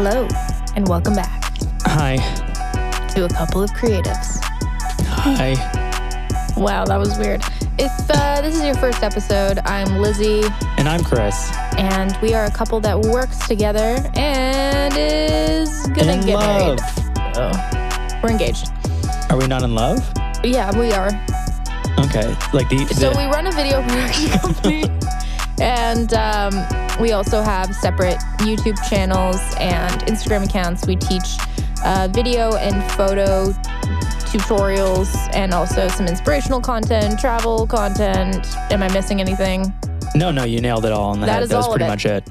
Hello, and welcome back Hi. to a couple of creatives. Hi. Wow, that was weird. If uh, this is your first episode, I'm Lizzie, And I'm Chris. and we are a couple that works together and is gonna In get love. married. Oh, we're engaged. Are we not in love? Yeah, we are. Okay. Like the, So we run a video production company, and um, we also have separate YouTube channels and Instagram accounts. We teach uh, video and photo tutorials, and also some inspirational content, travel content. Am I missing anything? no, no, you nailed it all on the That head. is That was all pretty it. much it.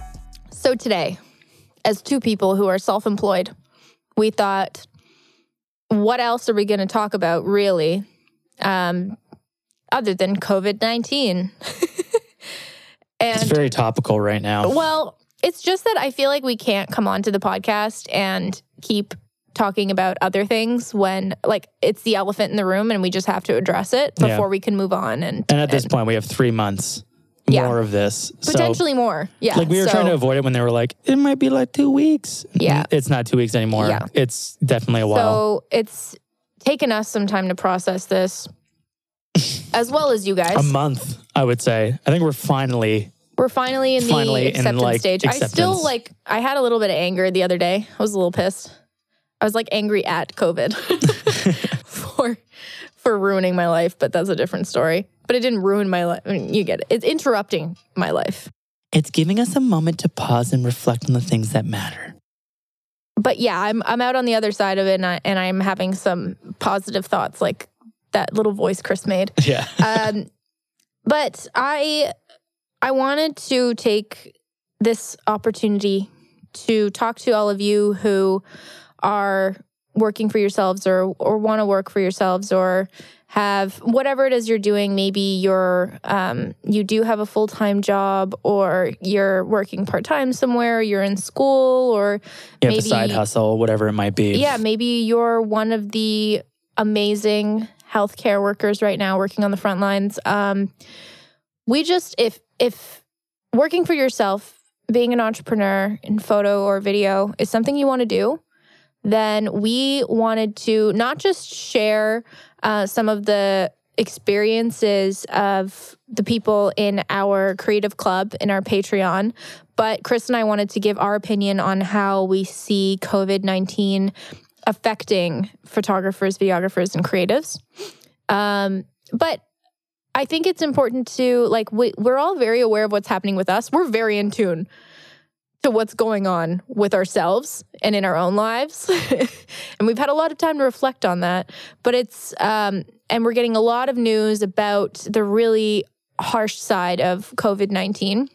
So today, as two people who are self-employed, we thought, what else are we going to talk about, really, um, other than COVID nineteen? and It's very topical right now. Well, it's just that I feel like we can't come onto the podcast and keep talking about other things when like it's the elephant in the room and we just have to address it Yeah. before we can move on and, and at this and point, we have three months Yeah. more of this. potentially more. Yeah. Like, we were so- trying to avoid it when they were like, it might be like two weeks. Yeah. It's not two weeks anymore. Yeah. It's definitely a while. So it's taken us some time to process this. As well as you guys. a month, I would say. I think we're finally. We're finally in Finally the in, acceptance like, stage. I still like I had a little bit of anger the other day. I was a little pissed. I was like angry at COVID for for ruining my life, but that's a different story. But it didn't ruin my life. I mean, you get it. It's interrupting my life. It's giving us a moment to pause and reflect on the things that matter. But yeah, I'm I'm out on the other side of it and I and I'm having some positive thoughts like that little voice Chris made. Yeah. um, but I I wanted to take this opportunity to talk to all of you who are working for yourselves or or want to work for yourselves or have whatever it is you're doing maybe you're um, you do have a full-time job or you're working part-time somewhere you're in school or You have maybe a side hustle, whatever it might be. yeah, maybe you're one of the amazing healthcare workers right now working on the front lines. Um, we just if if working for yourself, being an entrepreneur in photo or video is something you want to do, then we wanted to not just share uh, some of the experiences of the people in our creative club in our Patreon, but Chris and I wanted to give our opinion on how we see COVID 19 affecting photographers, videographers, and creatives. Um, but I think it's important to like we, we're all very aware of what's happening with us. We're very in tune to what's going on with ourselves and in our own lives, and we've had a lot of time to reflect on that. But it's um, and we're getting a lot of news about the really harsh side of COVID nineteen.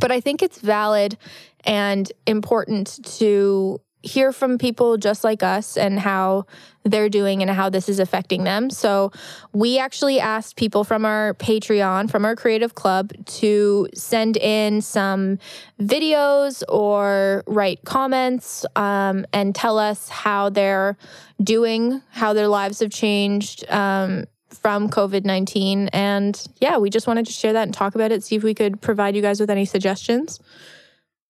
But I think it's valid and important to hear from people just like us and how they're doing and how this is affecting them. So, we actually asked people from our Patreon, from our creative club, to send in some videos or write comments um, and tell us how they're doing, how their lives have changed. Um, from COVID 19. And yeah, we just wanted to share that and talk about it, see if we could provide you guys with any suggestions.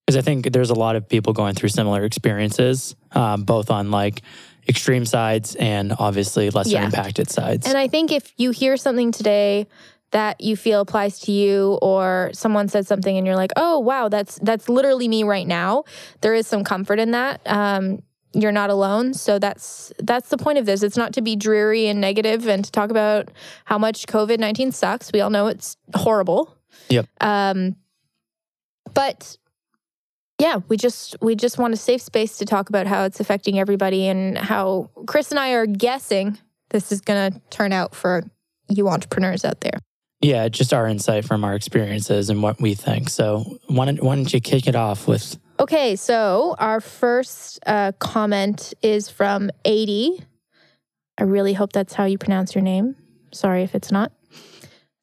Because I think there's a lot of people going through similar experiences, um, both on like extreme sides and obviously lesser Yeah. impacted sides. And I think if you hear something today that you feel applies to you or someone said something and you're like, "Oh, wow, that's that's literally me right now." There is some comfort in that. Um, you're not alone. So that's that's the point of this. It's not to be dreary and negative and to talk about how much COVID-19 sucks. We all know it's horrible. Yep. Um but yeah, we just we just want a safe space to talk about how it's affecting everybody and how Chris and I are guessing this is going to turn out for you entrepreneurs out there. yeah, just our insight from our experiences and what we think. So why don't, why don't you kick it off with Okay, so our first uh, comment is from 80. I really hope that's how you pronounce your name. Sorry if it's not.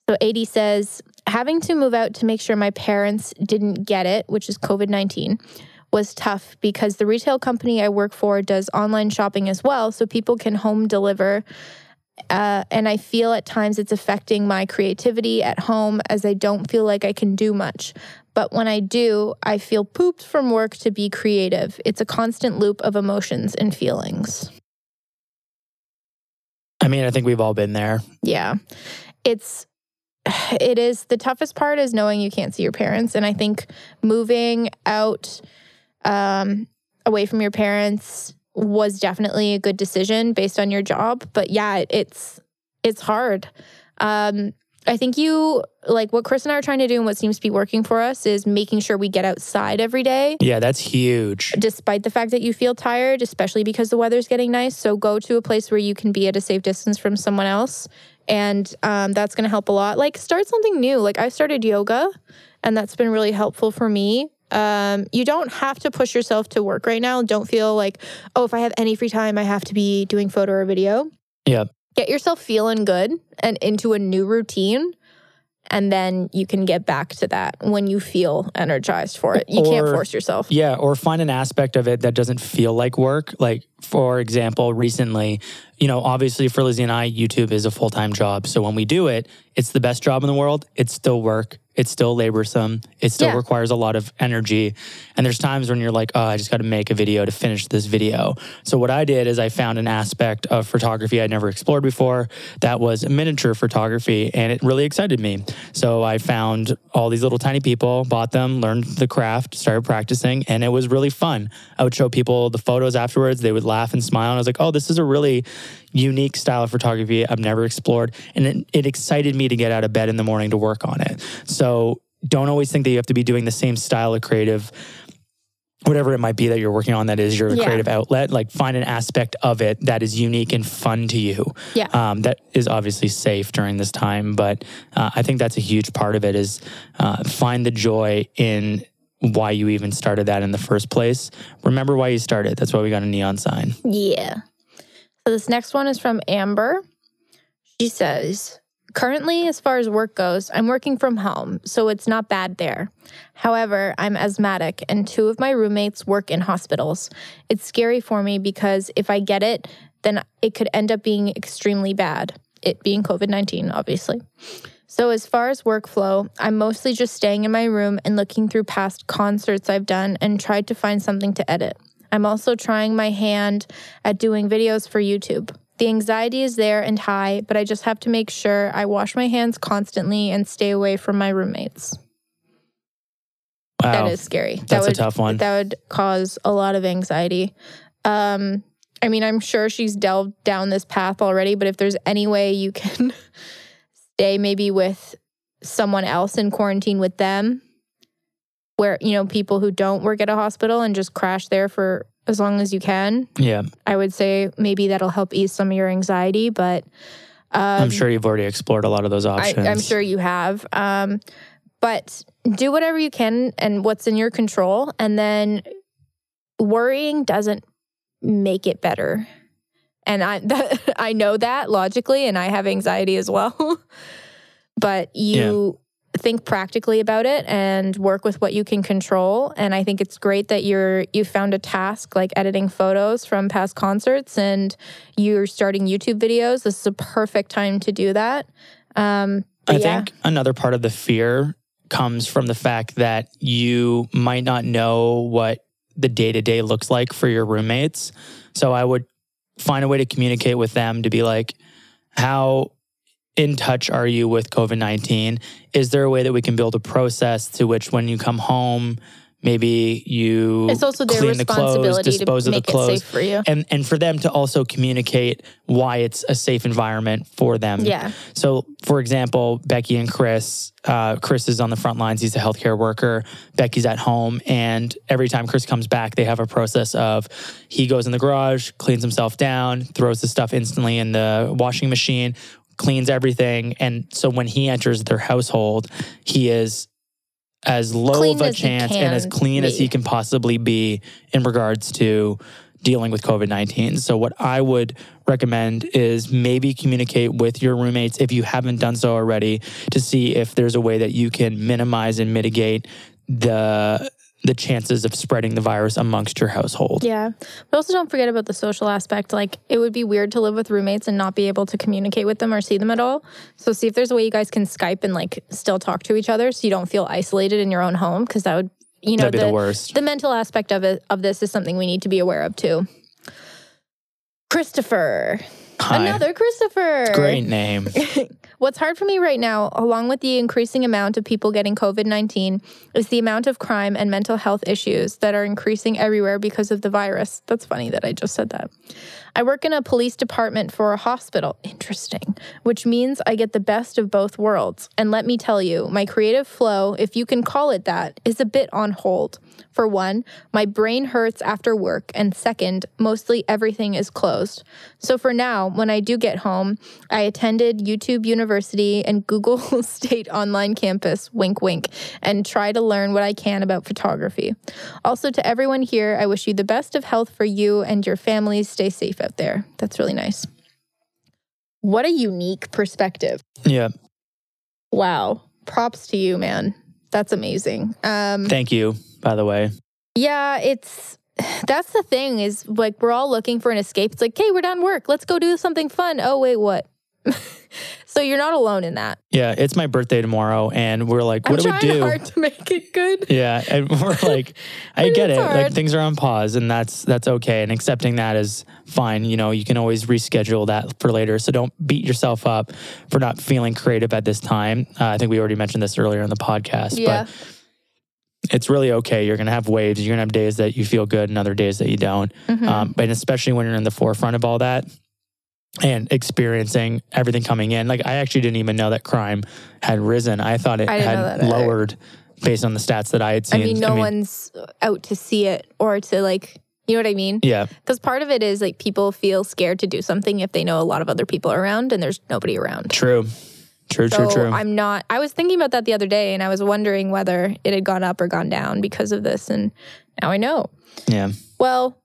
So 80 says, having to move out to make sure my parents didn't get it, which is COVID 19, was tough because the retail company I work for does online shopping as well. So people can home deliver. Uh, and I feel at times it's affecting my creativity at home as I don't feel like I can do much. But But when I do, I feel pooped from work to be creative. It's a constant loop of emotions and feelings. I mean, I think we've all been there. Yeah. It's it is the toughest part is knowing you can't see your parents and I think moving out um away from your parents was definitely a good decision based on your job, but yeah, it's it's hard. Um I think you like what Chris and I are trying to do and what seems to be working for us is making sure we get outside every day. Yeah, that's huge. Despite the fact that you feel tired, especially because the weather's getting nice. So go to a place where you can be at a safe distance from someone else. And um, that's going to help a lot. Like, start something new. Like, I started yoga, and that's been really helpful for me. Um, you don't have to push yourself to work right now. Don't feel like, oh, if I have any free time, I have to be doing photo or video. Yeah get yourself feeling good and into a new routine and then you can get back to that when you feel energized for it. You or, can't force yourself. Yeah, or find an aspect of it that doesn't feel like work. Like for example, recently, you know, obviously for Lizzie and I, YouTube is a full-time job. So when we do it, it's the best job in the world. It's still work. It's still laborsome. It still yeah. requires a lot of energy. And there's times when you're like, oh, I just got to make a video to finish this video. So what I did is I found an aspect of photography I'd never explored before that was miniature photography. And it really excited me. So I found all these little tiny people, bought them, learned the craft, started practicing, and it was really fun. I would show people the photos afterwards. They would laugh and smile. And I was like, oh, this is a really unique style of photography I've never explored. And it, it excited me to get out of bed in the morning to work on it. So don't always think that you have to be doing the same style of creative whatever it might be that you're working on that is your yeah. creative outlet like find an aspect of it that is unique and fun to you yeah um, that is obviously safe during this time but uh, i think that's a huge part of it is uh, find the joy in why you even started that in the first place remember why you started that's why we got a neon sign yeah so this next one is from Amber. She says, Currently, as far as work goes, I'm working from home, so it's not bad there. However, I'm asthmatic, and two of my roommates work in hospitals. It's scary for me because if I get it, then it could end up being extremely bad, it being COVID 19, obviously. So, as far as workflow, I'm mostly just staying in my room and looking through past concerts I've done and tried to find something to edit. I'm also trying my hand at doing videos for YouTube. The anxiety is there and high, but I just have to make sure I wash my hands constantly and stay away from my roommates. Wow. That is scary. That's that would, a tough one. That would cause a lot of anxiety. Um, I mean, I'm sure she's delved down this path already, but if there's any way you can stay maybe with someone else in quarantine with them, where you know people who don't work at a hospital and just crash there for as long as you can. Yeah, I would say maybe that'll help ease some of your anxiety. But um, I'm sure you've already explored a lot of those options. I, am sure you have. Um, but do whatever you can and what's in your control, and then worrying doesn't make it better. And I that, I know that logically, and I have anxiety as well. but you. Think practically about it and work with what you can control. And i think it's great that you're you found a task like editing photos from past concerts and you're starting youtube videos. This is a perfect time to do that. Um, i yeah. think another part of the fear comes from the fact that you might not know what the day-to-day looks like for your roommates. So i would find a way to communicate with them to be like how in touch are you with COVID 19? Is there a way that we can build a process to which when you come home, maybe you it's also their clean the clothes, dispose of the clothes, for you. and and for them to also communicate why it's a safe environment for them. Yeah. So, for example, Becky and Chris, uh, Chris is on the front lines. He's a healthcare worker. Becky's at home, and every time Chris comes back, they have a process of he goes in the garage, cleans himself down, throws the stuff instantly in the washing machine cleans everything. And so when he enters their household, he is as low clean of a chance and as clean be. as he can possibly be in regards to dealing with COVID 19. So, what I would recommend is maybe communicate with your roommates if you haven't done so already to see if there's a way that you can minimize and mitigate the the chances of spreading the virus amongst your household. Yeah. But also don't forget about the social aspect. Like it would be weird to live with roommates and not be able to communicate with them or see them at all. So see if there's a way you guys can Skype and like still talk to each other so you don't feel isolated in your own home because that would you know the, the worst. the mental aspect of it of this is something we need to be aware of too. Christopher. Hi. Another Christopher. Great name. What's hard for me right now, along with the increasing amount of people getting COVID 19, is the amount of crime and mental health issues that are increasing everywhere because of the virus. That's funny that I just said that. I work in a police department for a hospital. Interesting. Which means I get the best of both worlds. And let me tell you, my creative flow, if you can call it that, is a bit on hold. For one, my brain hurts after work. And second, mostly everything is closed. So for now, when I do get home, I attended YouTube University and Google State Online Campus, wink, wink, and try to learn what I can about photography. Also, to everyone here, I wish you the best of health for you and your families. Stay safe out there. That's really nice. What a unique perspective. yeah. Wow. Props to you, man. That's amazing. Um, Thank you, by the way. yeah, it's that's the thing is like we're all looking for an escape. It's like, hey, we're done work. Let's go do something fun. Oh, wait, what? So you're not alone in that. Yeah, it's my birthday tomorrow, and we're like, I'm what do we do? hard to make it good. Yeah, and we're like, I get it. it's Like things are on pause, and that's that's okay. And accepting that is fine. You know, you can always reschedule that for later. So don't beat yourself up for not feeling creative at this time. Uh, I think we already mentioned this earlier in the podcast, Yeah. but it's really okay. You're gonna have waves. You're gonna have days that you feel good, and other days that you don't. Mhm. Um, but especially when you're in the forefront of all that and experiencing everything coming in. Like I actually didn't even know that crime had risen. I thought it I had that either. lowered based on the stats that I had seen. I mean, no one's out to see it or to like, you know what I mean? Yeah, Because part of it is like people feel scared to do something if they know a lot of other people around and there's nobody around. true. True, So true, true. I'm not. I was thinking about that the other day, and I was wondering whether it had gone up or gone down because of this, and now I know. yeah. Well,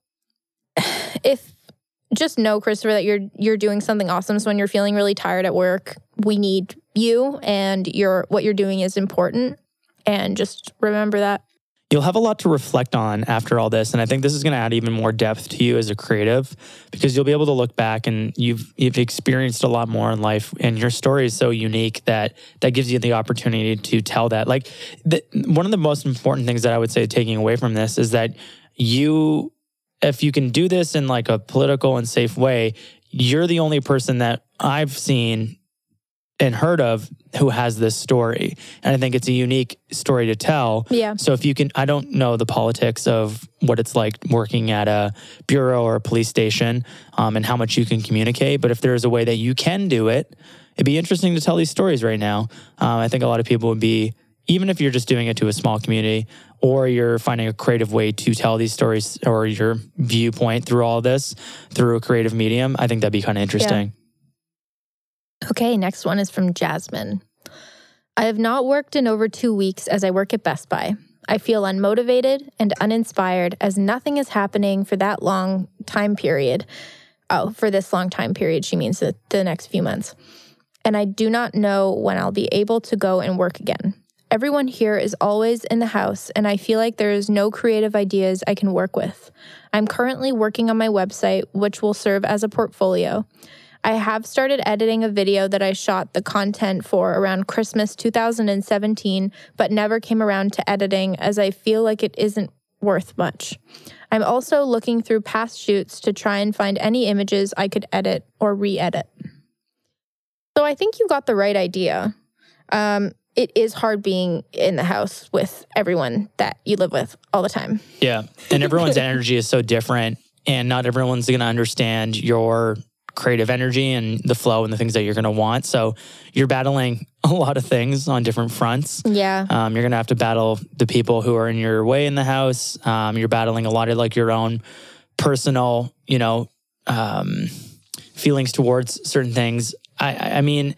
if just know, Christopher, that you're you're doing something awesome. So when you're feeling really tired at work, we need you, and your what you're doing is important. And just remember that. You'll have a lot to reflect on after all this. And I think this is going to add even more depth to you as a creative because you'll be able to look back and you've you've experienced a lot more in life and your story is so unique that that gives you the opportunity to tell that. Like the, one of the most important things that I would say taking away from this is that you if you can do this in like a political and safe way, you're the only person that I've seen and heard of who has this story. And I think it's a unique story to tell. Yeah. So if you can, I don't know the politics of what it's like working at a bureau or a police station um, and how much you can communicate. But if there is a way that you can do it, it'd be interesting to tell these stories right now. Um, I think a lot of people would be, even if you're just doing it to a small community or you're finding a creative way to tell these stories or your viewpoint through all this through a creative medium, I think that'd be kind of interesting. Okay, next one is from Jasmin. I have not worked in over two weeks as I work at Best Buy. I feel unmotivated and uninspired as nothing is happening for that long time period. Oh, for this long time period, she means the, the next few months. And I do not know when I'll be able to go and work again. Everyone here is always in the house, and I feel like there is no creative ideas I can work with. I'm currently working on my website, which will serve as a portfolio. I have started editing a video that I shot the content for around Christmas 2017, but never came around to editing as I feel like it isn't worth much. I'm also looking through past shoots to try and find any images I could edit or re edit. So I think you got the right idea. Um, it is hard being in the house with everyone that you live with all the time. Yeah. And everyone's energy is so different, and not everyone's going to understand your creative energy and the flow and the things that you're going to want. So you're battling a lot of things on different fronts. Yeah. Um, you're going to have to battle the people who are in your way in the house. Um, you're battling a lot of like your own personal, you know, um, feelings towards certain things. I, I I mean,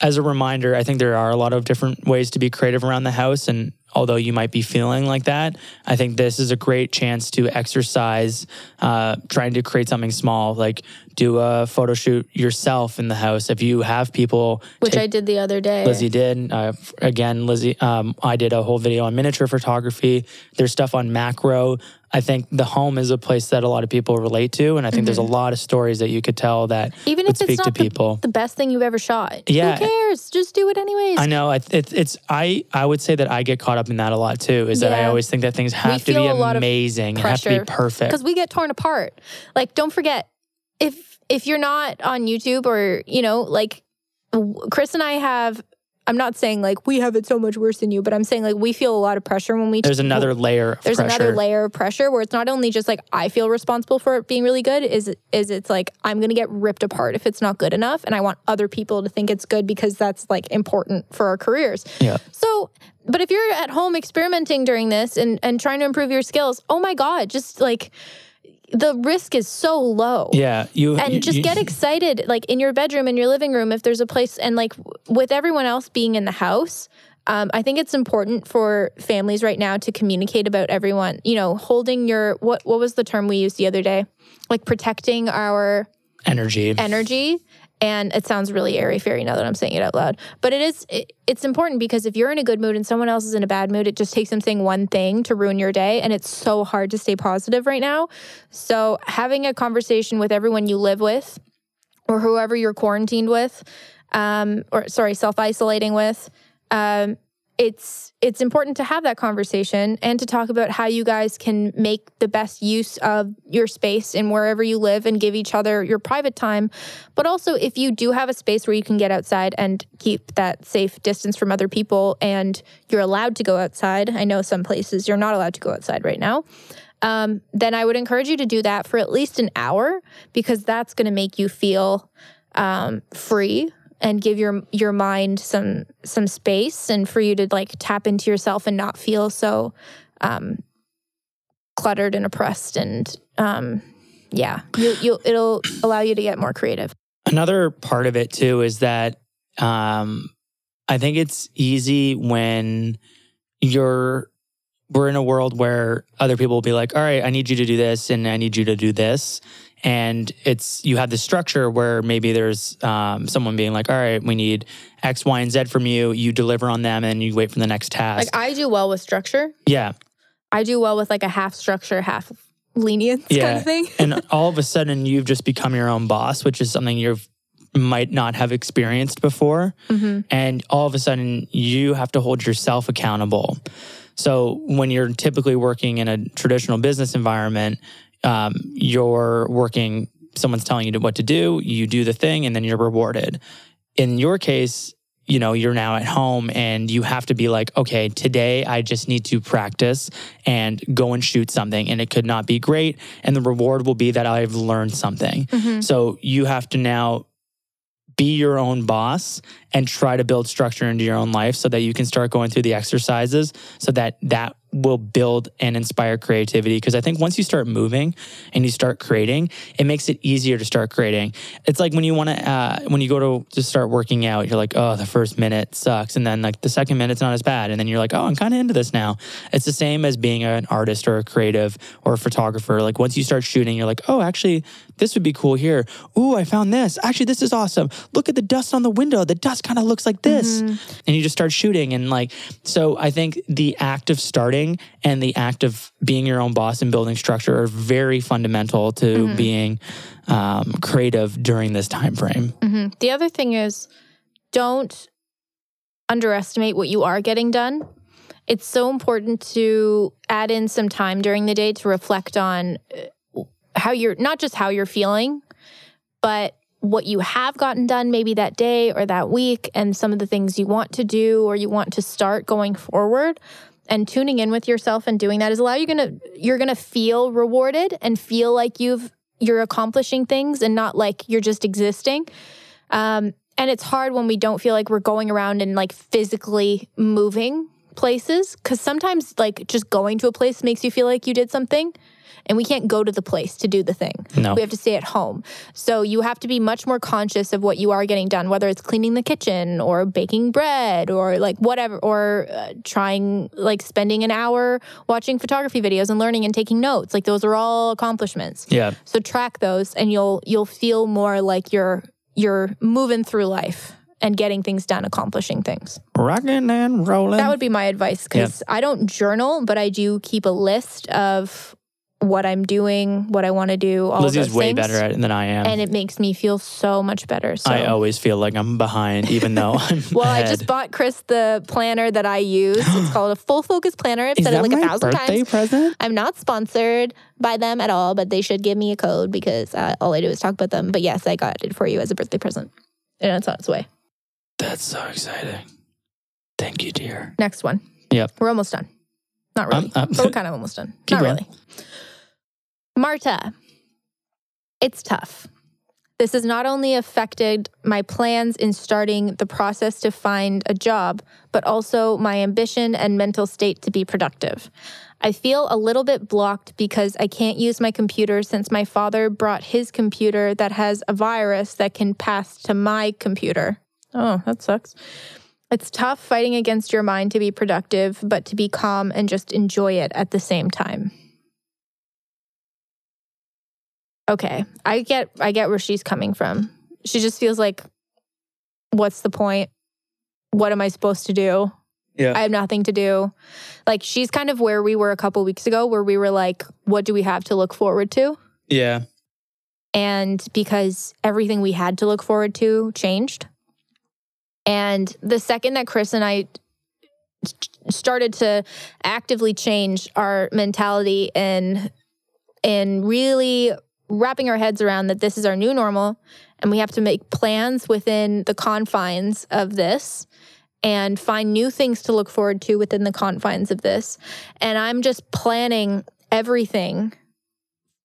as a reminder, I think there are a lot of different ways to be creative around the house, and although you might be feeling like that, I think this is a great chance to exercise, uh, trying to create something small, like do a photo shoot yourself in the house. If you have people, Which take- I did the other day. Lizzie did. Uh, again, Lizzie, um, I did a whole video on miniature photography. There's stuff on macro. I think the home is a place that a lot of people relate to, and I think there's a lot of stories that you could tell that Mm-hmm. Even would if it's speak to not the, people. the best thing you've ever shot. Yeah. Who cares? Just do it anyways. I know. It, it's. I. I would say that I get caught up in that a lot too. Is that I always think that things have to be feel a lot of amazing. It have to be perfect. because we get torn apart. Like, don't forget if if you're not on YouTube or you know, like Chris and I have. I'm not saying like we have it so much worse than you, but I'm saying like we feel a lot of pressure when we. There's another layer of There's pressure. another layer of pressure where it's not only just like I feel responsible for it being really good. Is is it's like I'm gonna get ripped apart if it's not good enough, and I want other people to think it's good because that's like important for our careers. Yeah. So, but if you're at home experimenting during this and and trying to improve your skills, oh my god, just like the risk is so low. Yeah. You And you- just you- get excited, like in your bedroom, in your living room, if there's a place, and like with everyone else being in the house. Um, I think it's important for families right now to communicate about everyone. You know, holding your what what was the term we used the other day? Like protecting our energy. energy and it sounds really airy fairy now that i'm saying it out loud. But it is it, it's important because if you're in a good mood and someone else is in a bad mood it just takes them saying one thing to ruin your day. And it's so hard to stay positive right now. So having a conversation with everyone you live with or whoever you're quarantined with um, or sorry self-isolating with um, it's it's important to have that conversation and to talk about how you guys can make the best use of your space and wherever you live and give each other your private time. But also if you do have a space where you can get outside and keep that safe distance from other people and you're allowed to go outside i know some places you're not allowed to go outside right now um, then i would encourage you to do that for at least an hour because that's going to make you feel um, free and give your your mind some some space and for you to like tap into yourself and not feel so um, cluttered and oppressed and um, yeah you you it'll allow you to get more creative. Another part of it too is that um, I think it's easy when you're we're in a world where other people will be like, "All right, I need you to do this, and I need you to do this," and it's you have this structure where maybe there's um, someone being like, "All right, we need X, Y, and Z from you." You deliver on them, and you wait for the next task. like i do well with structure yeah, i do well with like a half structure half lenience kind of thing and all of a sudden you've just become your own boss, which is something you might not have experienced before. Mhm. And all of a sudden you have to hold yourself accountable. So when you're typically working in a traditional business environment, um, you're working, someone's telling you what to do, you do the thing, and then you're rewarded. In your case, you know, you're now at home and you have to be like, okay, today I just need to practice and go and shoot something. And it could not be great. And the reward will be that I've learned something. Mhm. So you have to now be your own boss and try to build structure into your own life so that you can start going through the exercises so that that will build and inspire creativity. Because i think once you start moving and you start creating it makes it easier to start creating. It's like when you want to uh, when you go to, to start working out you're like oh the first minute sucks. And then like the second minute's not as bad. And then you're like oh i'm kind of into this now. It's the same as being an artist or a creative or a photographer. Like once you start shooting you're like oh actually this would be cool here. Ooh i found this. Actually this is awesome. Look at the dust on the window. The dust kind of looks like this. And you just start shooting and like so i think the act of starting and the act of being your own boss and building structure are very fundamental to being um, creative during this time frame Mhm. The other thing is don't underestimate what you are getting done. It's so important to add in some time during the day to reflect on uh, how you're not just how you're feeling, but what you have gotten done maybe that day or that week and some of the things you want to do or you want to start going forward and tuning in with yourself and doing that is allow you gonna you're gonna feel rewarded and feel like you've you're accomplishing things and not like you're just existing. Um, and it's hard when we don't feel like we're going around and like physically moving places because sometimes like just going to a place makes you feel like you did something and we can't go to the place to do the thing No. we have to stay at home so you have to be much more conscious of what you are getting done whether it's cleaning the kitchen or baking bread or like whatever or uh, trying like spending an hour watching photography videos and learning and taking notes like those are all accomplishments Yeah. so track those and you'll you'll feel more like you're you're moving through life and getting things done accomplishing things Rocking and rolling. that would be my advice because I don't journal, but I do keep a list of what I'm doing, what I want to do, all Lizzie's way things. better at it than I am. and it makes me feel so much better. So I always feel like I'm behind, even though I'm well, I just bought Chris the planner that I use. It's called a full focus planner. I've Is said it like my a thousand birthday times. present? I'm not sponsored by them at all, but they should give me a code because uh, all I do is talk about them. But yes, I got it for you as a birthday present. And it's on its way. That's so exciting. Thank you, dear. Next one. Yep. We're almost done. Not really, Um, um, but we're kind of almost done. Not going. really. Marta, it's tough. This has not only affected my plans in starting the process to find a job, but also my ambition and mental state to be productive. I feel a little bit blocked because I can't use my computer since my father brought his computer that has a virus that can pass to my computer. Oh, that sucks. It's tough fighting against your mind to be productive, but to be calm and just enjoy it at the same time. Okay, I get I get where she's coming from. She just feels like what's the point? What am I supposed to do? Yeah. I have nothing to do. Like she's kind of where we were a couple weeks ago where we were like what do we have to look forward to? Yeah. and because everything we had to look forward to changed. And the second that Chris and I started to actively change our mentality and and really wrapping our heads around that this is our new normal and we have to make plans within the confines of this and find new things to look forward to within the confines of this. And I'm just planning everything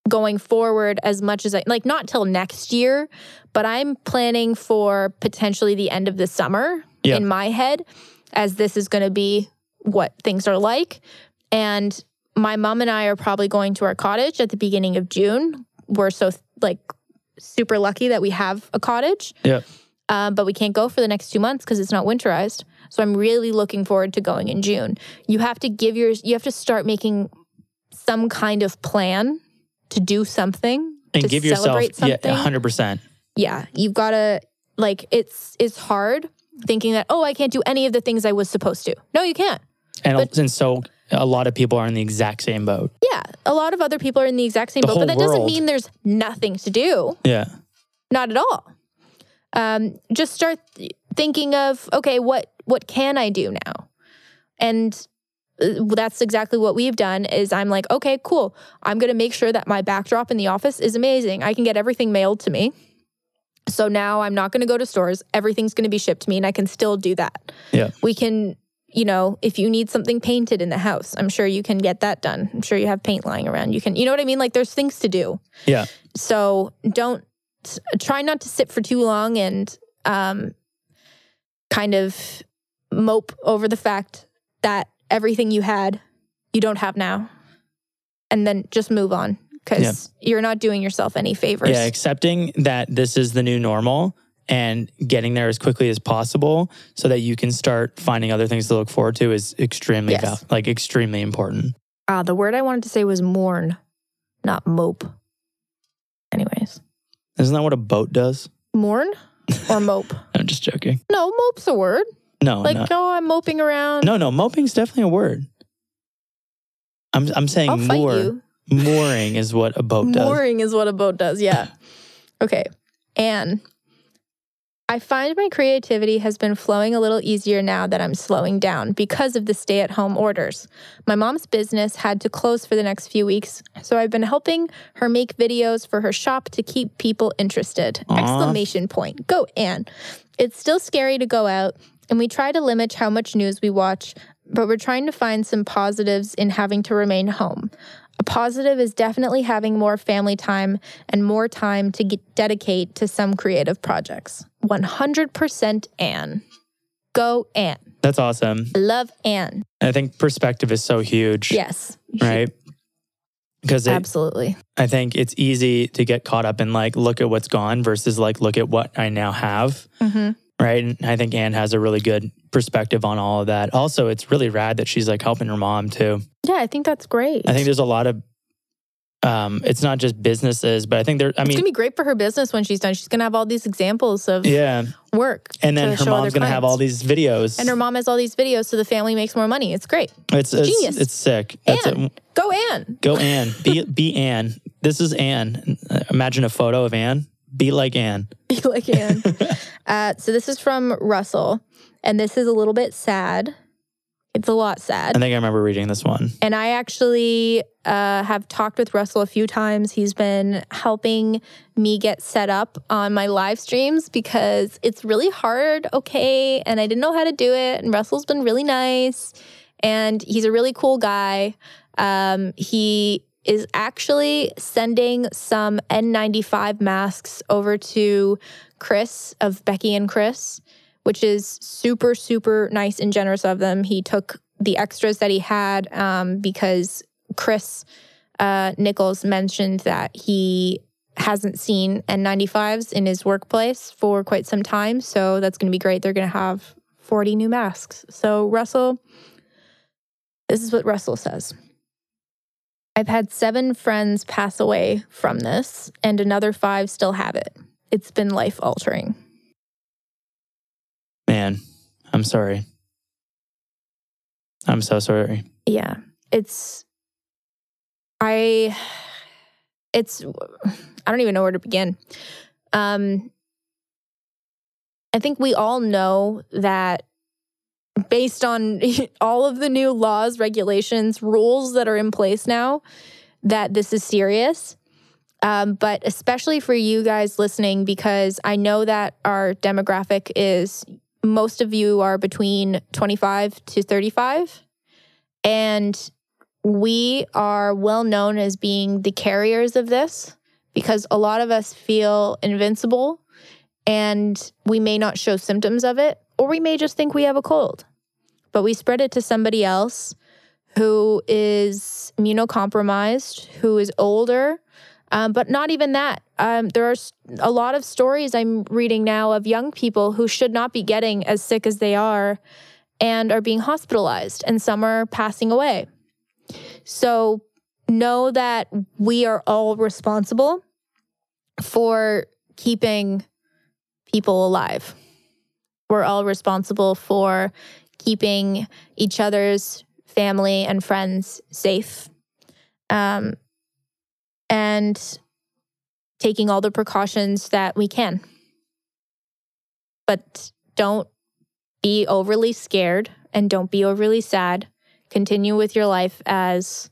going forward as much as I like not till next year, but I'm planning for potentially the end of the summer Yeah. in my head as this is going to be what things are like. And my mom and I are probably going to our cottage at the beginning of June. We're so like super lucky that we have a cottage. Yeah. Um, but we can't go for the next two months because it's not winterized. So I'm really looking forward to going in June. You have to give your you have to start making some kind of plan to do something And to give yourself celebrate yeah, 100%. yeah, you've got to like it's it's hard thinking that oh I can't do any of the things I was supposed to. No, you can't. And, But- and so a lot of people are in the exact same boat. Yeah, a lot of other people are in the exact same The boat, but that doesn't mean there's nothing to do. Yeah. Not at all. Um, just start th- thinking of okay, what what can I do now? And uh, that's exactly what we've done. Is I'm like, okay, cool. I'm gonna make sure that my backdrop in the office is amazing. I can get everything mailed to me. So now I'm not gonna go to stores. Everything's gonna be shipped to me, and I can still do that. Yeah. We can. You know, if you need something painted in the house, I'm sure you can get that done. I'm sure you have paint lying around. You can, you know what I mean? Like there's things to do. Yeah. So don't try not to sit for too long and um, kind of mope over the fact that everything you had, you don't have now. And then just move on because you're not doing yourself any favors. Yeah. Accepting that this is the new normal and getting there as quickly as possible so that you can start finding other things to look forward to is extremely, Yes. val- like extremely important. Ah, the word I wanted to say was mourn, not mope. Anyways, Isn't that what a boat does? mourn or mope? I'm just joking. no, mope's a word. No, Like, no, oh, I'm moping around. no, no. Moping's definitely a word. I'm, I'm saying I'll fight moor. you. Mooring is what a boat does. Mooring is what a boat does. Yeah. Okay. Anne, I find my creativity has been flowing a little easier now that I'm slowing down because of the stay at home orders. My mom's business had to close for the next few weeks, so I've been helping her make videos for her shop to keep people interested. Aw. Exclamation point. Go, Anne. It's still scary to go out, and we try to limit how much news we watch, but we're trying to find some positives in having to remain home. A positive is definitely having more family time and more time to get, dedicate to some creative projects. 100% Anne. Go Anne. That's awesome. I love Anne. I think perspective is so huge. Yes. Right. Because Absolutely. I think it's easy to get caught up in like, look at what's gone versus like, look at what I now have. hmm Right. And I think Anne has a really good perspective on all of that. Also, it's really rad that she's like helping her mom too. Yeah, I think that's great. I think there's a lot of, um, it's not just businesses, but I think there, I mean, it's gonna be great for her business when she's done. She's gonna have all these examples of yeah. work. And then her mom's going to have all these videos. And her mom has all these videos, so the family makes more money. It's great. it's, it's, genius. it's sick. That's Anne. it. Go Anne. Go Anne. Be, be Anne. This is Anne. Imagine a photo of Anne. Be like Anne. Be like Anne. uh, so this is from Russell, and this is a little bit sad. It's a lot sad. I think I remember reading this one. And I actually uh, have talked with Russell a few times. He's been helping me get set up on my live streams because it's really hard, okay? And I didn't know how to do it. And Russell's been really nice. And he's a really cool guy. Um, he is actually sending some N95 masks over to Chris of Becky and Chris, which is super, super nice and generous of them. He took the extras that he had um, because Chris uh, Nichols mentioned that he hasn't seen N95s in his workplace for quite some time. So that's going to be great. They're going to have 40 new masks. So, Russell, this is what Russell says. I've had seven friends pass away from this, and another five still have it. It's been life altering. Man, I'm sorry. I'm so sorry. Yeah. It's, I, it's, I don't even know where to begin. Um, I think we all know that based on all of the new laws, regulations, rules that are in place now, that this is serious. Um, but especially for you guys listening, because I know that our demographic is most of you are between 25 to 35. And we are well known as being the carriers of this because a lot of us feel invincible and we may not show symptoms of it, or we may just think we have a cold. But we spread it to somebody else who is immunocompromised, who is older. Um, but not even that. Um, there are a lot of stories I'm reading now of young people who should not be getting as sick as they are and are being hospitalized, and some are passing away. So know that we are all responsible for keeping people alive. We're all responsible for keeping each other's family and friends safe. Um, and taking all the precautions that we can. But don't be overly scared and don't be overly sad. Continue with your life as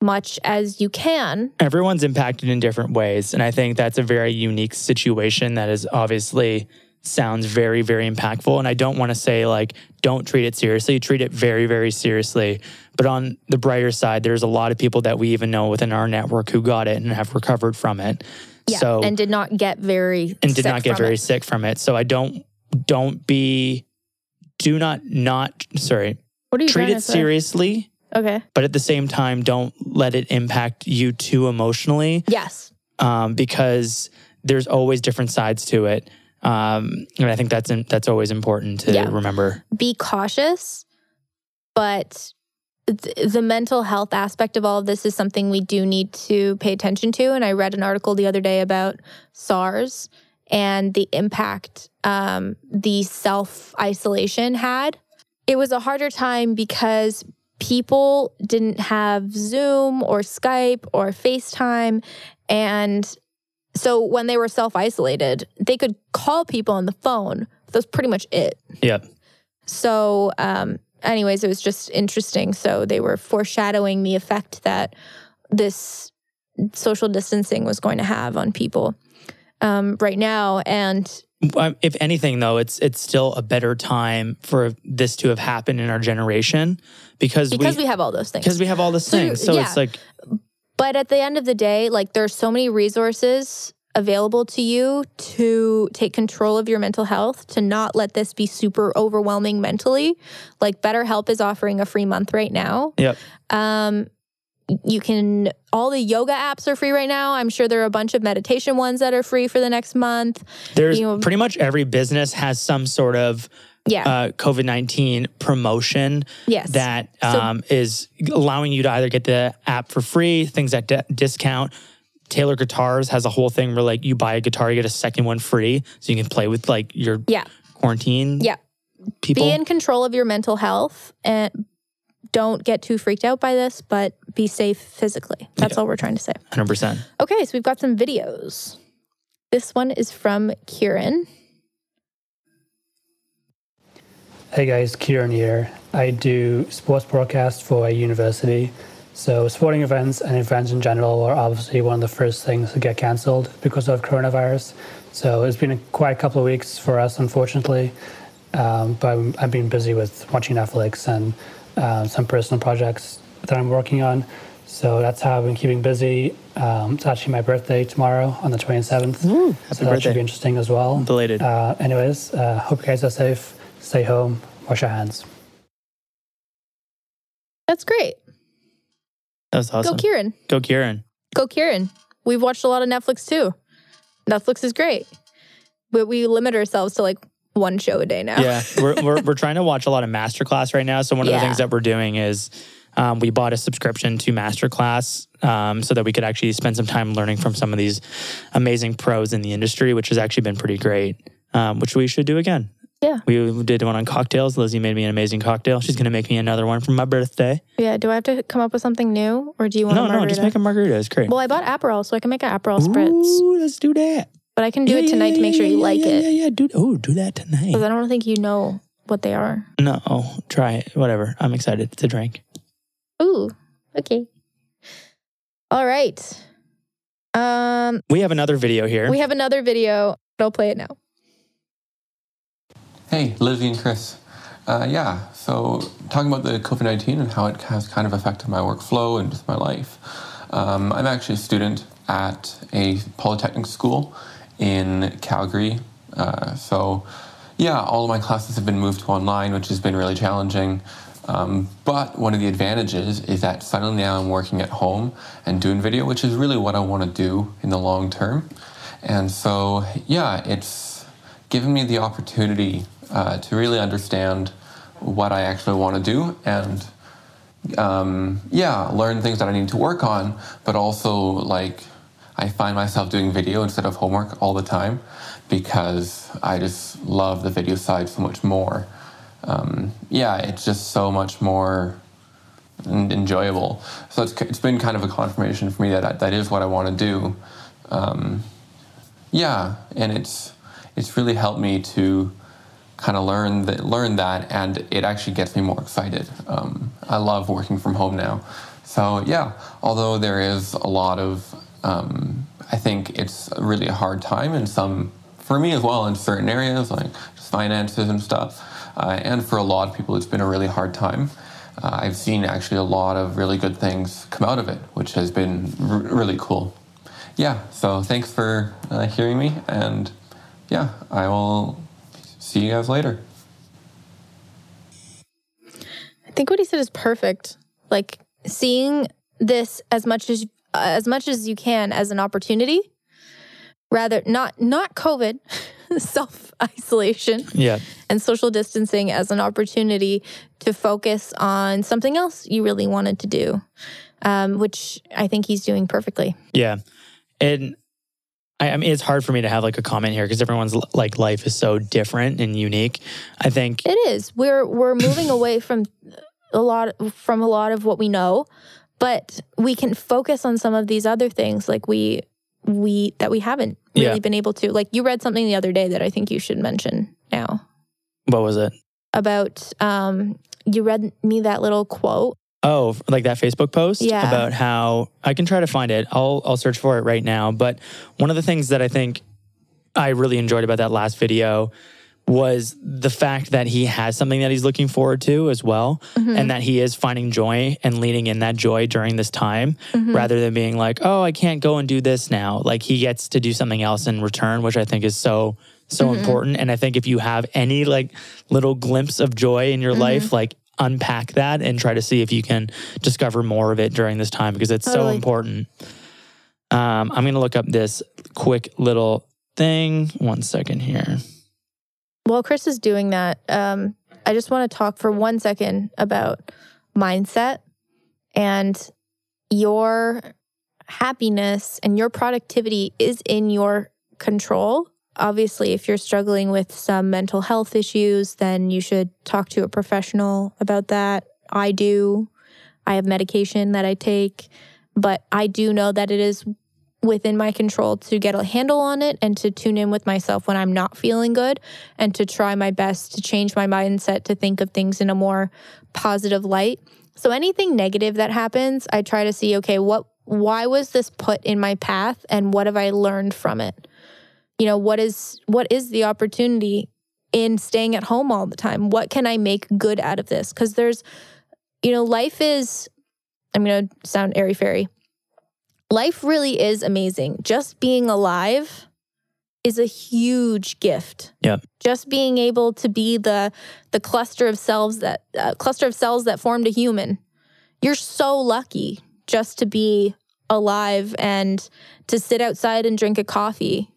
much as you can. Everyone's impacted in different ways. And I think that's a very unique situation that is obviously sounds very, very impactful. And I don't want to say like, don't treat it seriously, treat it very, very seriously. But on the brighter side, there's a lot of people that we even know within our network who got it and have recovered from it. Yeah, so and did not get very and did sick not get very it. sick from it. So I don't don't be do not not sorry. What are you Treat it seriously, Okay. but at the same time, don't let it impact you too emotionally Yes. um, because there's always different sides to it. Um, and I think that's in, that's always important to Yeah. remember. Be cautious, but th- the mental health aspect of all of this is something we do need to pay attention to. And I read an article the other day about SARS and the impact um, the self isolation had. It was a harder time because people didn't have Zoom or Skype or FaceTime. And so when they were self isolated, they could call people on the phone. That's pretty much it. Yeah. So, um, anyways, it was just interesting. So they were foreshadowing the effect that this social distancing was going to have on people um, right now. And Um, If anything, though, it's it's still a better time for this to have happened in our generation because because we we, have all those things. because we have all the So, things. So yeah. it's like But at the end of the day, like there's so many resources available to you to take control of your mental health, to not let this be super overwhelming mentally. Like BetterHelp is offering a free month right now. Yep. Um, you can all the yoga apps are free right now. I'm sure there are a bunch of meditation ones that are free for the next month. There's You know- pretty much every business has some sort of Yeah. uh, COVID 19 promotion yes. that So- um, is allowing you to either get the app for free, things at di- discount. Taylor Guitars has a whole thing where like you buy a guitar, you get a second one free, so you can play with like your yeah. quarantine Yeah. people. Be in control of your mental health and don't get too freaked out by this, but be safe physically. That's all we're trying to say. 100%. Okay, so we've got some videos. This one is from Kieran. Hey guys, Kieran here. I do sports broadcast for a university. So, sporting events and events in general are obviously one of the first things to get cancelled because of coronavirus. So, it's been a quite a couple of weeks for us, unfortunately. Um, but I'm- I've been busy with watching Netflix and uh, some personal projects that I'm working on. So, that's how I've been keeping busy. Um, it's actually my birthday tomorrow on the 27th. so, that should be interesting as well. Belated. Uh, anyways, uh, hope you guys are safe. Stay home. Wash your hands. That's great. That was awesome. Go Kieran. Go Kieran. Go Kieran. We've watched a lot of Netflix too. Netflix is great. But we limit ourselves to like one show a day now. Yeah, we're, we're, we're trying to watch a lot of Masterclass right now. So one of Yeah. the things that we're doing is um, we bought a subscription to Masterclass um, so that we could actually spend some time learning from some of these amazing pros in the industry, which has actually been pretty great, um, which we should do again. Yeah. We did one on cocktails. Lizzie made me an amazing cocktail. She's going to make me another one for my birthday. Yeah. Do I have to come up with something new or do you want to? No, a no, just make a margarita. It's great. well, I bought Aperol, so I can make an Aperol spritz. Ooh, let's do that. But I can do Yeah, it yeah, tonight to make sure you yeah, like yeah, it. Yeah, yeah, do. Oh, do that tonight. Because I don't think you know what they are. No, try it. Whatever. I'm excited. to drink. Ooh. Okay. All right. Um, We have another video here. we have another video. I'll play it now. Hey, Lizzie and Chris. Uh, yeah, so talking about the COVID 19 and how it has kind of affected my workflow and just my life. Um, I'm actually a student at a polytechnic school in Calgary. Uh, so, yeah, all of my classes have been moved to online, which has been really challenging. Um, but one of the advantages is that suddenly now I'm working at home and doing video, which is really what I want to do in the long term. And so, yeah, it's given me the opportunity uh, to really understand what I actually want to do and um, yeah, learn things that I need to work on, but also like I find myself doing video instead of homework all the time because I just love the video side so much more. Um, yeah, it's just so much more enjoyable. So it's, it's been kind of a confirmation for me that that is what I want to do. Um, yeah, and it's it's really helped me to kind of learn that learn that, and it actually gets me more excited. Um, I love working from home now, so yeah. Although there is a lot of, um, I think it's really a hard time in some, for me as well, in certain areas like just finances and stuff, uh, and for a lot of people, it's been a really hard time. Uh, I've seen actually a lot of really good things come out of it, which has been r- really cool yeah, so thanks for uh, hearing me, and yeah, I will see you guys later. I think what he said is perfect. Like seeing this as much as uh, as much as you can as an opportunity, rather not not COVID, self isolation yeah. and social distancing as an opportunity to focus on something else you really wanted to do, um, which I think he's doing perfectly. Yeah. And I, I mean, it's hard for me to have like a comment here because everyone's like life is so different and unique. I think, It is. We're we're moving away from a lot from a lot of what we know, but we can focus on some of these other things like we we that we haven't really Yeah. been able to. Like you read something the other day that I think you should mention now what was it? about um you read me that little quote. Oh, like that Facebook post Yeah. about how I can try to find it. I'll I'll search for it right now. But one of the things that I think I really enjoyed about that last video was the fact that he has something that he's looking forward to as well, mm-hmm. and that he is finding joy and leaning in that joy during this time mm-hmm. rather than being like, oh, I can't go and do this now. Like he gets to do something else in return, which I think is so, so mm-hmm. important. And I think if you have any like little glimpse of joy in your life, like unpack that and try to see if you can discover more of it during this time because it's so important. Um, I'm going to look up this quick little thing. One second here. While Chris is doing that, um, I just want to talk for one second about mindset and your happiness and your productivity is in your control. Obviously, if you're struggling with some mental health issues, then you should talk to a professional about that. I do. I have medication that I take, but I do know that it is within my control to get a handle on it and to tune in with myself when I'm not feeling good and to try my best to change my mindset to think of things in a more positive light. So anything negative that happens, I try to see okay, what why was this put in my path and what have I learned from it? You know, what is what is the opportunity in staying at home all the time? What can I make good out of this? Cuz there's you know, life is I'm going to sound airy fairy life really is amazing. Just being alive is a huge gift. Yep. Just being able to be the the cluster of cells that uh, cluster of cells that formed a human. You're so lucky just to be alive and to sit outside and drink a coffee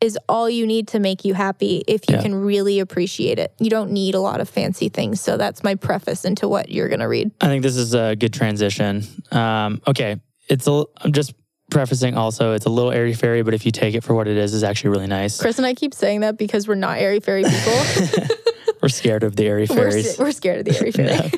is all you need to make you happy if you Yeah. can really appreciate it. You don't need a lot of fancy things. So that's my preface into what you're going to read. I think this is a good transition. Um, okay, it's a. I'm just prefacing also. It's a little airy fairy, but if you take it for what it is, is actually really nice. Chris and I keep saying that because we're not airy fairy people. We're scared of the airy we're, fairies. we're scared of the airy fairy.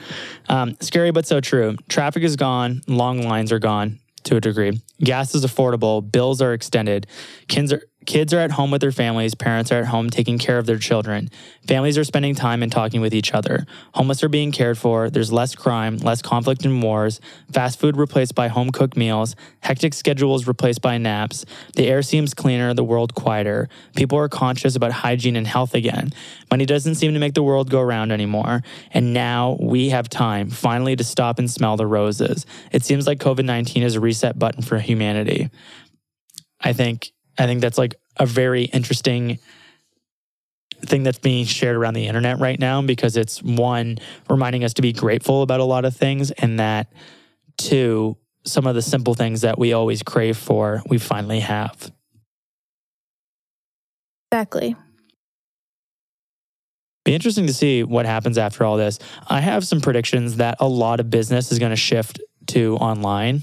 Yeah. Um, scary but so true. Traffic is gone. Long lines are gone to a degree. Gas is affordable. Bills are extended. Kids are kids are at home with their families. Parents are at home taking care of their children. Families are spending time and talking with each other. Homeless are being cared for. There's less crime, less conflict and wars. Fast food replaced by home cooked meals. Hectic schedules replaced by naps. The air seems cleaner. The world quieter. People are conscious about hygiene and health again. Money doesn't seem to make the world go round anymore. And now we have time finally to stop and smell the roses. It seems like COVID 19 is a reset button for humanity. I think I think that's like a very interesting thing that's being shared around the internet right now because it's one reminding us to be grateful about a lot of things and that two some of the simple things that we always crave for we finally have. Exactly. Be interesting to see what happens after all this. I have some predictions that a lot of business is going to shift to online.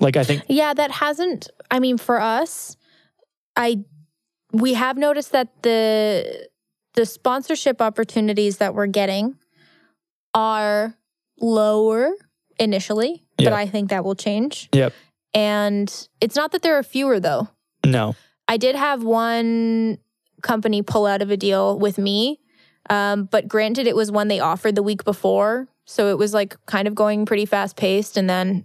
Like I think Yeah, that hasn't. I mean, for us, I we have noticed that the the sponsorship opportunities that we're getting are lower initially, Yeah. but I think that will change. Yep. And it's not that there are fewer though. no. I did have one company pull out of a deal with me, um, but granted, it was one they offered the week before. So it was like kind of going pretty fast paced. And then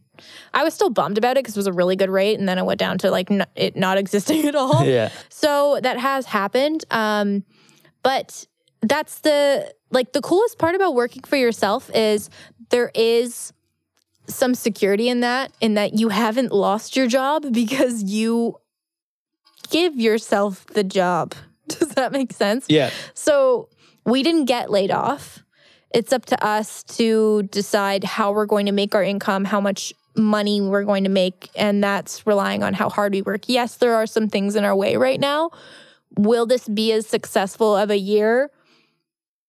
I was still bummed about it because it was a really good rate. And then it went down to like n- it not existing at all. Yeah. So that has happened. Um, but that's the like the coolest part about working for yourself is there is some security in that, in that you haven't lost your job because you give yourself the job. Does that make sense? Yeah. So we didn't get laid off. It's up to us to decide how we're going to make our income, how much money we're going to make, and that's relying on how hard we work. Yes, there are some things in our way right now. Will this be as successful of a year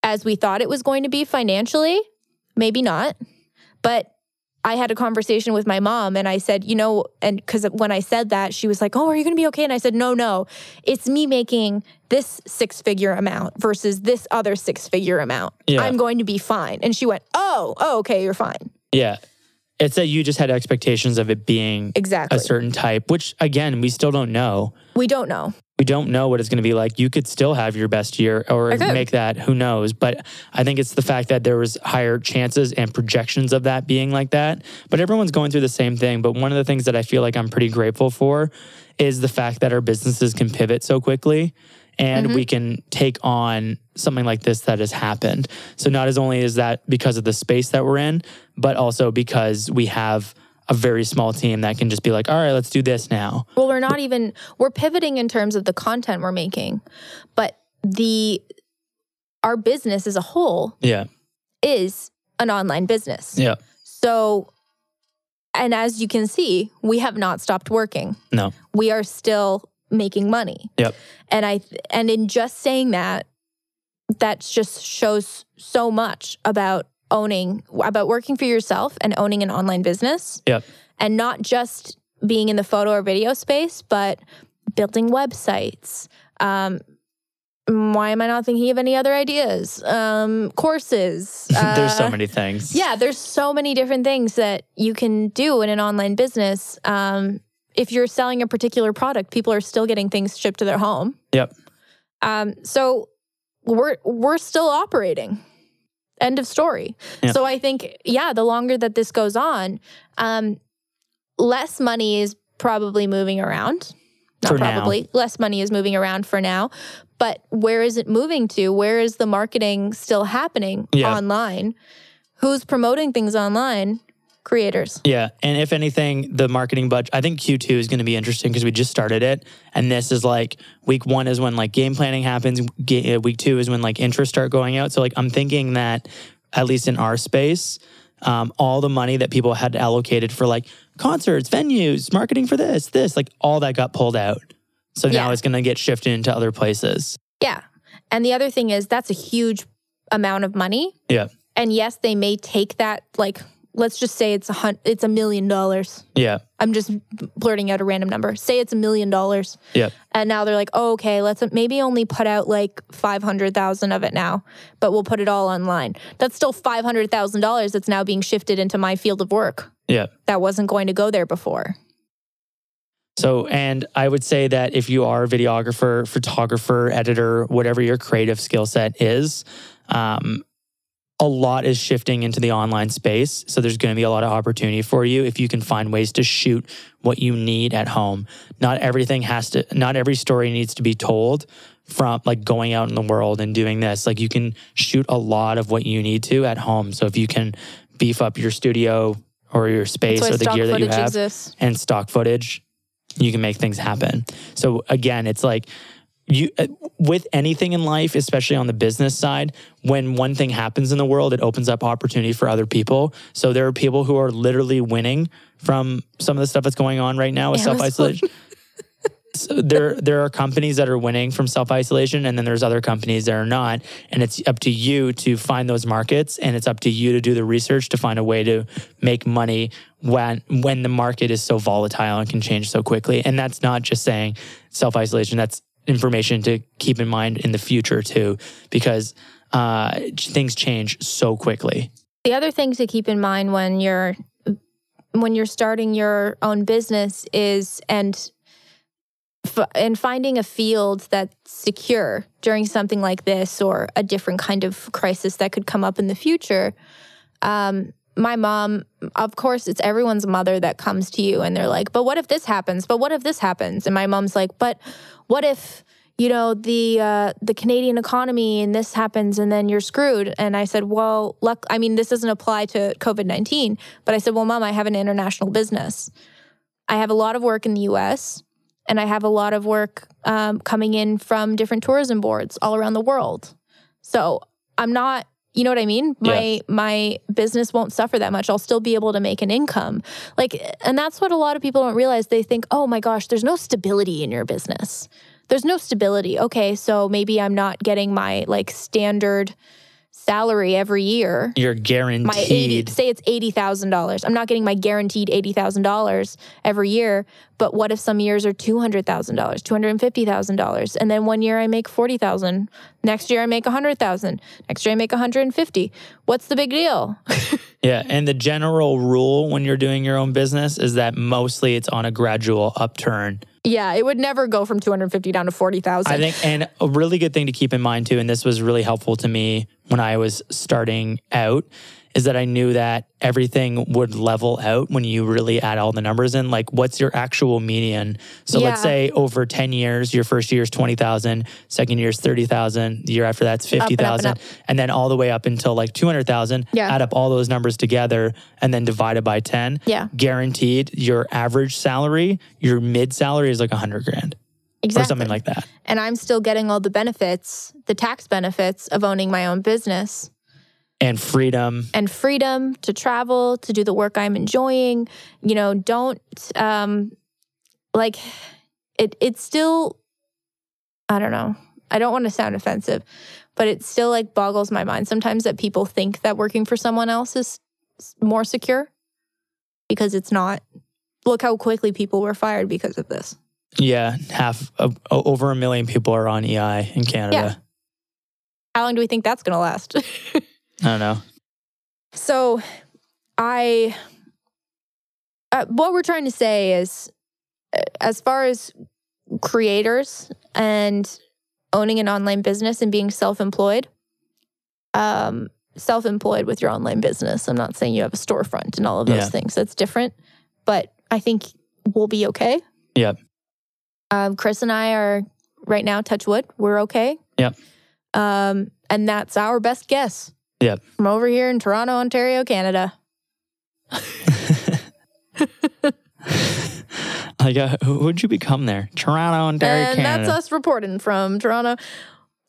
as we thought it was going to be financially? Maybe not. But I had a conversation with my mom and I said, you know, and because when I said that, she was like, oh, are you going to be okay? And I said, no, no, it's me making this six figure amount versus this other six figure amount. Yeah. I'm going to be fine. And she went, oh, oh, okay, you're fine. Yeah. It's that you just had expectations of it being Exactly. a certain type, which again, we still don't know. we don't know. We don't know what it's going to be like. You could still have your best year or make that, who knows? But I think it's the fact that there was higher chances and projections of that being like that. But everyone's going through the same thing. But one of the things that I feel like I'm pretty grateful for is the fact that our businesses can pivot so quickly and Mm-hmm. we can take on something like this that has happened. So not as only is that because of the space that we're in, but also because we have a very small team that can just be like, all right, let's do this now. Well, we're not even we're pivoting in terms of the content we're making, but the our business as a whole Yeah. is an online business. Yeah. So and as you can see, we have not stopped working. No. We are still making money. Yep. And I and in just saying that that just shows so much about owning about working for yourself and owning an online business Yep. and not just being in the photo or video space, but building websites. Um, why am I not thinking of any other ideas? Um, courses. There's so uh, many things. Yeah, there's so many different things that you can do in an online business. Um, if you're selling a particular product, people are still getting things shipped to their home. Yep. Um, so we're we're still operating. End of story. Yeah. So I think, yeah, the longer that this goes on, um, less money is probably moving around. Not For now. probably. Less money is moving around for now. But where is it moving to? Where is the marketing still happening Yeah. online? Who's promoting things online? Creators. Yeah. And if anything, the marketing budget, I think Q2 is going to be interesting because we just started it. And this is like week one is when like game planning happens. Uh, Week two is when like interests start going out. So like I'm thinking that at least in our space, um, all the money that people had allocated for like concerts, venues, marketing for this, this, like all that got pulled out. So now Yeah. it's going to get shifted into other places. Yeah. And the other thing is that's a huge amount of money. Yeah. And yes, they may take that like let's just say it's a hun- it's a million dollars. Yeah. I'm just blurting out a random number. Say it's a million dollars. Yeah. And now they're like, oh, okay, let's maybe only put out like 500,000 of it now, but we'll put it all online. That's still $500,000 that's now being shifted into my field of work Yeah. that wasn't going to go there before. So, and I would say that if you are a videographer, photographer, editor, whatever your creative skill set is, um, a lot is shifting into the online space. So, there's going to be a lot of opportunity for you if you can find ways to shoot what you need at home. Not everything has to, not every story needs to be told from like going out in the world and doing this. Like, you can shoot a lot of what you need to at home. So, if you can beef up your studio or your space or the gear that you have exists. and stock footage, you can make things happen. So again, it's like you uh, with anything in life, especially on the business side, when one thing happens in the world, it opens up opportunity for other people. So there are people who are literally winning from some of the stuff that's going on right now with Amazon. self isolation. So there, there are companies that are winning from self isolation, and then there's other companies that are not. And it's up to you to find those markets, and it's up to you to do the research to find a way to make money when when the market is so volatile and can change so quickly. And that's not just saying self isolation. That's information to keep in mind in the future too, because uh, things change so quickly. The other thing to keep in mind when you're when you're starting your own business is and f- and finding a field that's secure during something like this or a different kind of crisis that could come up in the future. Um, my mom, of course, it's everyone's mother that comes to you and they're like, "But what if this happens? But what if this happens?" And my mom's like, "But what if?" you know the uh, the Canadian economy and this happens and then you're screwed. And I said, well, luck. I mean, this doesn't apply to COVID nineteen, but I said, well, mom, I have an international business. I have a lot of work in the U.S. and I have a lot of work um, coming in from different tourism boards all around the world. So I'm not. You know what I mean? My my business won't suffer that much. I'll still be able to make an income. Like and that's what a lot of people don't realize. They think, "Oh my gosh, there's no stability in your business." there's no stability. Okay, so maybe I'm not getting my like standard salary every year. You're My 80, guaranteed. say it's eighty thousand dollars. I'm not getting my guaranteed eighty thousand dollars every year. But what if some years are two hundred thousand dollars, two hundred and fifty thousand dollars, and then one year I make forty thousand. Next year I make a hundred thousand. Next year I make a hundred and fifty. What's the big deal? Yeah. And the general rule when you're doing your own business is that mostly it's on a gradual upturn. yeah, it would never go from two hundred fifty down to forty thousand. I think, and a really good thing to keep in mind too, and this was really helpful to me when I was starting out, is that I knew that everything would level out when you really add all the numbers in. Like, what's your actual median? So let's say over 10 years, your first year is 20,000, second year is 30,000, the year after that's and and 50,000, and then all the way up until like 200,000. Yeah. Add up all those numbers together and then divide it by 10. Yeah. Guaranteed your average salary, your mid salary is like 100 grand Exactly. or something like that. and I'm still getting all the benefits, the tax benefits of owning my own business And freedom. and freedom to travel, to do the work I'm enjoying. You know, don't um like it it's still I don't know. I don't want to sound offensive, but it still like boggles my mind sometimes that people think that working for someone else is more secure because it's not. Look how quickly people were fired because of this. Yeah. Half of, over a million people are on EI in Canada. yeah. How long do we think that's going to last? I don't know. So, I, uh, what we're trying to say is, uh, as far as creators and owning an online business and being self-employed, um, self-employed with your online business. I'm not saying you have a storefront and all of those Yeah. things. That's different, but I think we'll be okay. Yep. Um, Chris and I are right now. Touch wood, we're okay. Yep. Um, and that's our best guess. Yep. From over here in Toronto, Ontario, Canada. like, uh, who- who'd you become there? Toronto, Ontario, and Canada. that's us reporting from Toronto.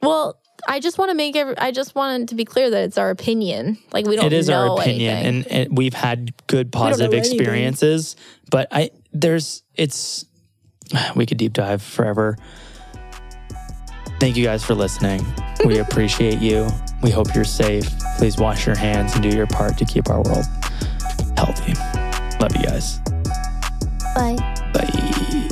Well, I just want to make every, I just wanted to be clear that it's our opinion. Like we don't it is know our opinion, anything. and, and we've had good don't know positive anything. experiences. But I there's it's we could deep dive forever. Thank you guys for listening. We appreciate you. We hope you're safe. Please wash your hands and do your part to keep our world healthy. Love you guys. Bye. Bye.